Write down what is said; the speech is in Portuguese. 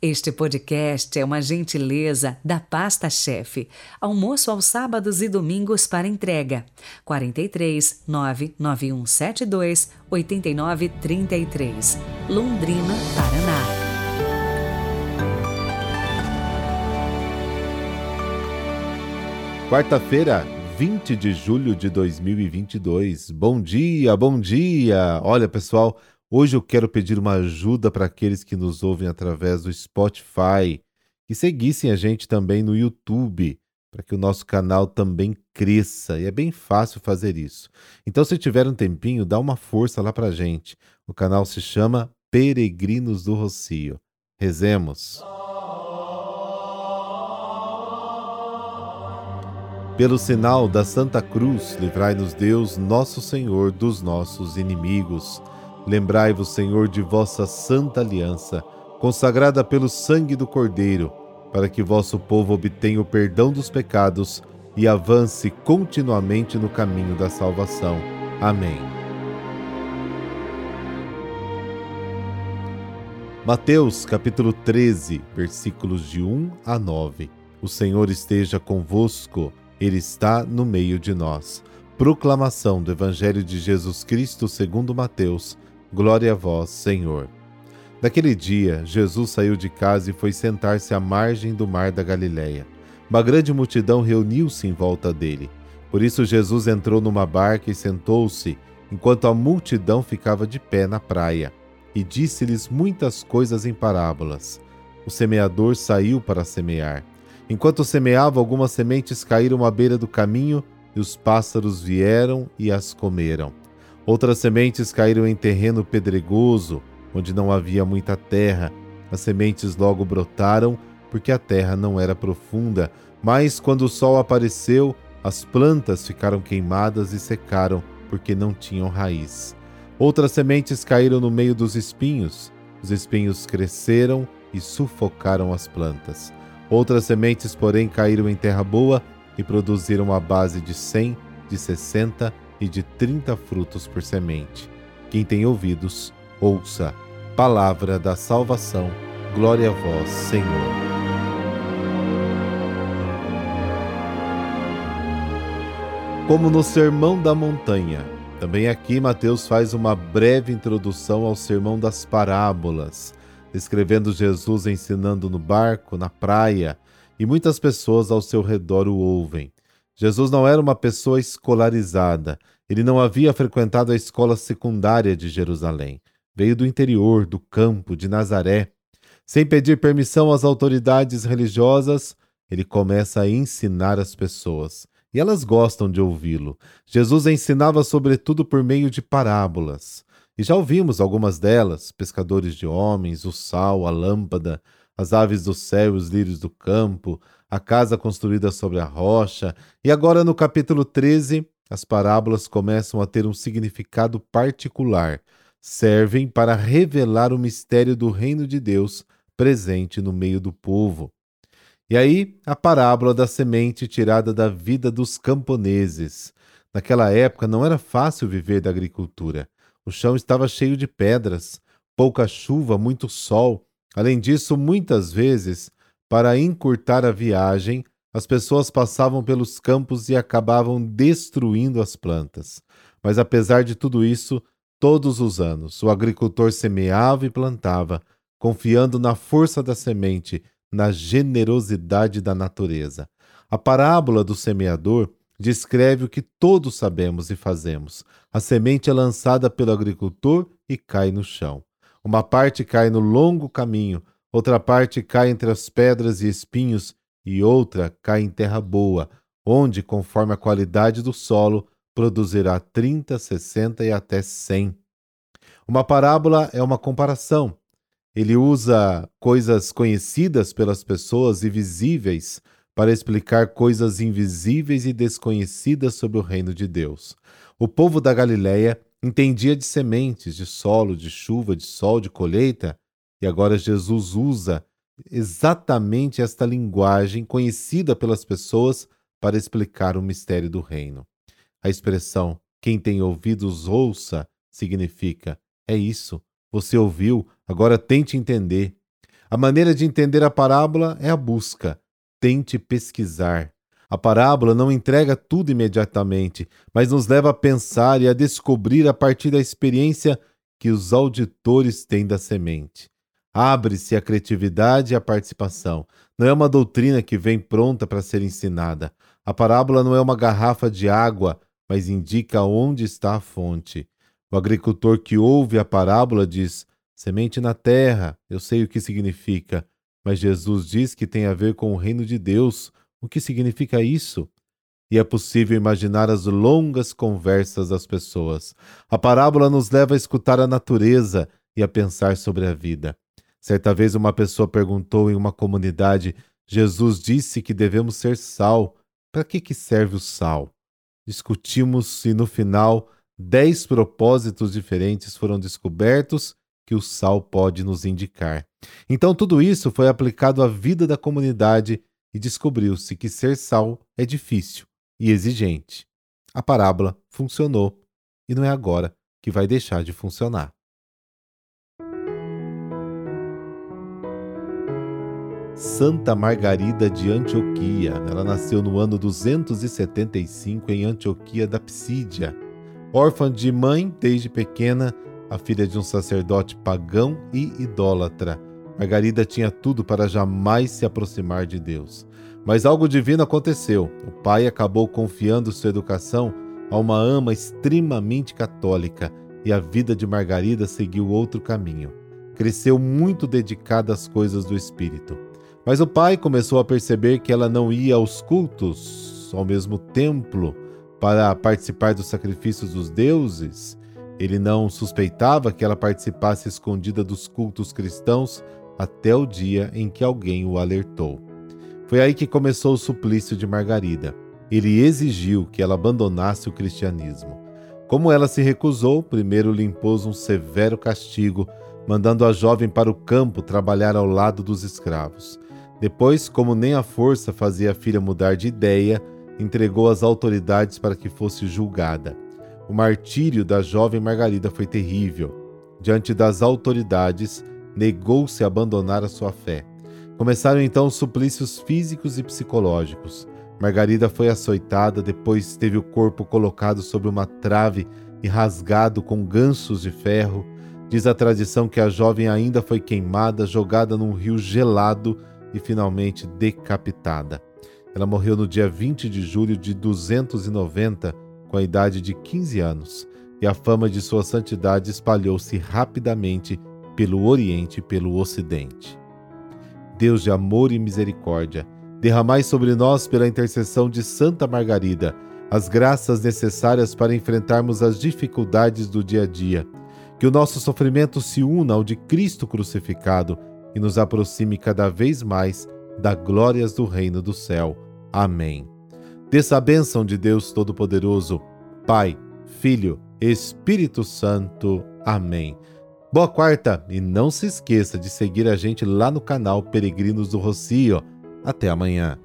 Este podcast é uma gentileza da Pasta Chefe. Almoço aos sábados e domingos para entrega. 43 99172 8933. Londrina, Paraná. Quarta-feira, 20 de julho de 2022. Bom dia, bom dia! Olha, pessoal, Hoje eu quero pedir uma ajuda para aqueles que nos ouvem através do Spotify, que seguissem a gente também no YouTube, para que o nosso canal também cresça. E é bem fácil fazer isso. Então, se tiver um tempinho, dá uma força lá para gente. O canal se chama Peregrinos do Rocio. Rezemos. Pelo sinal da Santa Cruz, livrai-nos Deus, nosso Senhor, dos nossos inimigos. Lembrai-vos, Senhor, de vossa santa aliança, consagrada pelo sangue do Cordeiro, para que vosso povo obtenha o perdão dos pecados e avance continuamente no caminho da salvação. Amém. Mateus capítulo 13, versículos de 1 a 9. O Senhor esteja convosco, Ele está no meio de nós. Proclamação do Evangelho de Jesus Cristo segundo Mateus Glória a vós, Senhor. Naquele dia, Jesus saiu de casa e foi sentar-se à margem do mar da Galiléia. Uma grande multidão reuniu-se em volta dele. Por isso, Jesus entrou numa barca e sentou-se, enquanto a multidão ficava de pé na praia, e disse-lhes muitas coisas em parábolas. O semeador saiu para semear. Enquanto semeava, algumas sementes caíram à beira do caminho, e os pássaros vieram e as comeram. Outras sementes caíram em terreno pedregoso, onde não havia muita terra. As sementes logo brotaram, porque a terra não era profunda, mas quando o sol apareceu, as plantas ficaram queimadas e secaram, porque não tinham raiz. Outras sementes caíram no meio dos espinhos. Os espinhos cresceram e sufocaram as plantas. Outras sementes, porém, caíram em terra boa e produziram a base de cem, de sessenta e de trinta frutos por semente. Quem tem ouvidos, ouça. Palavra da salvação. Glória a vós, Senhor. Como no Sermão da Montanha, também aqui Mateus faz uma breve introdução ao Sermão das Parábolas, descrevendo Jesus ensinando no barco, na praia, e muitas pessoas ao seu redor o ouvem. Jesus não era uma pessoa escolarizada. Ele não havia frequentado a escola secundária de Jerusalém. Veio do interior, do campo, de Nazaré. Sem pedir permissão às autoridades religiosas, ele começa a ensinar as pessoas. E elas gostam de ouvi-lo. Jesus ensinava sobretudo por meio de parábolas. E já ouvimos algumas delas: pescadores de homens, o sal, a lâmpada, as aves do céu, os lírios do campo, a casa construída sobre a rocha. E agora, no capítulo 13, as parábolas começam a ter um significado particular. Servem para revelar o mistério do reino de Deus presente no meio do povo. E aí, a parábola da semente tirada da vida dos camponeses. Naquela época não era fácil viver da agricultura. O chão estava cheio de pedras, pouca chuva, muito sol Além disso, muitas vezes, para encurtar a viagem, as pessoas passavam pelos campos e acabavam destruindo as plantas. Mas apesar de tudo isso, todos os anos o agricultor semeava e plantava, confiando na força da semente, na generosidade da natureza. A parábola do semeador descreve o que todos sabemos e fazemos. A semente é lançada pelo agricultor e cai no chão. Uma parte cai no longo caminho, outra parte cai entre as pedras e espinhos, e outra cai em terra boa, onde, conforme a qualidade do solo, produzirá 30, 60 e até 100. Uma parábola é uma comparação. Ele usa coisas conhecidas pelas pessoas e visíveis para explicar coisas invisíveis e desconhecidas sobre o reino de Deus. O povo da Galiléia entendia de sementes, de solo, de chuva, de sol, de colheita, e agora Jesus usa exatamente esta linguagem conhecida pelas pessoas para explicar o mistério do reino. A expressão quem tem ouvidos ouça significa é isso, você ouviu, agora tente entender. A maneira de entender a parábola é a busca. Tente pesquisar. A parábola não entrega tudo imediatamente, mas nos leva a pensar e a descobrir a partir da experiência que os auditores têm da semente. Abre-se a criatividade e a participação. Não é uma doutrina que vem pronta para ser ensinada. A parábola não é uma garrafa de água, mas indica onde está a fonte. O agricultor que ouve a parábola diz: Semente na terra, eu sei o que significa, mas Jesus diz que tem a ver com o reino de Deus. O que significa isso? E é possível imaginar as longas conversas das pessoas. A parábola nos leva a escutar a natureza e a pensar sobre a vida. Certa vez uma pessoa perguntou em uma comunidade: Jesus disse que devemos ser sal. Para que, que serve o sal? Discutimos e no final dez propósitos diferentes foram descobertos que o sal pode nos indicar. Então, tudo isso foi aplicado à vida da comunidade e descobriu-se que ser sal é difícil e exigente. A parábola funcionou e não é agora que vai deixar de funcionar. Santa Margarida de Antioquia. Ela nasceu no ano 275 em Antioquia da Psídia. Órfã de mãe desde pequena, a filha de um sacerdote pagão e idólatra. Margarida tinha tudo para jamais se aproximar de Deus. Mas algo divino aconteceu. O pai acabou confiando sua educação a uma ama extremamente católica e a vida de Margarida seguiu outro caminho. Cresceu muito dedicada às coisas do espírito. Mas o pai começou a perceber que ela não ia aos cultos, ao mesmo templo, para participar dos sacrifícios dos deuses. Ele não suspeitava que ela participasse escondida dos cultos cristãos até o dia em que alguém o alertou. Foi aí que começou o suplício de Margarida. Ele exigiu que ela abandonasse o cristianismo. Como ela se recusou, primeiro lhe impôs um severo castigo, mandando a jovem para o campo trabalhar ao lado dos escravos. Depois, como nem a força fazia a filha mudar de ideia, entregou às autoridades para que fosse julgada. O martírio da jovem Margarida foi terrível. Diante das autoridades, negou-se a abandonar a sua fé. Começaram então os suplícios físicos e psicológicos. Margarida foi açoitada, depois teve o corpo colocado sobre uma trave e rasgado com ganchos de ferro. Diz a tradição que a jovem ainda foi queimada, jogada num rio gelado e finalmente decapitada. Ela morreu no dia 20 de julho de 290, com a idade de 15 anos, e a fama de sua santidade espalhou-se rapidamente pelo Oriente e pelo Ocidente. Deus de amor e misericórdia, derramai sobre nós, pela intercessão de Santa Margarida, as graças necessárias para enfrentarmos as dificuldades do dia a dia. Que o nosso sofrimento se una ao de Cristo crucificado e nos aproxime cada vez mais das glórias do reino do céu. Amém. Desça a bênção de Deus Todo-Poderoso, Pai, Filho, Espírito Santo. Amém. Boa quarta e não se esqueça de seguir a gente lá no canal Peregrinos do Rocio. Até amanhã.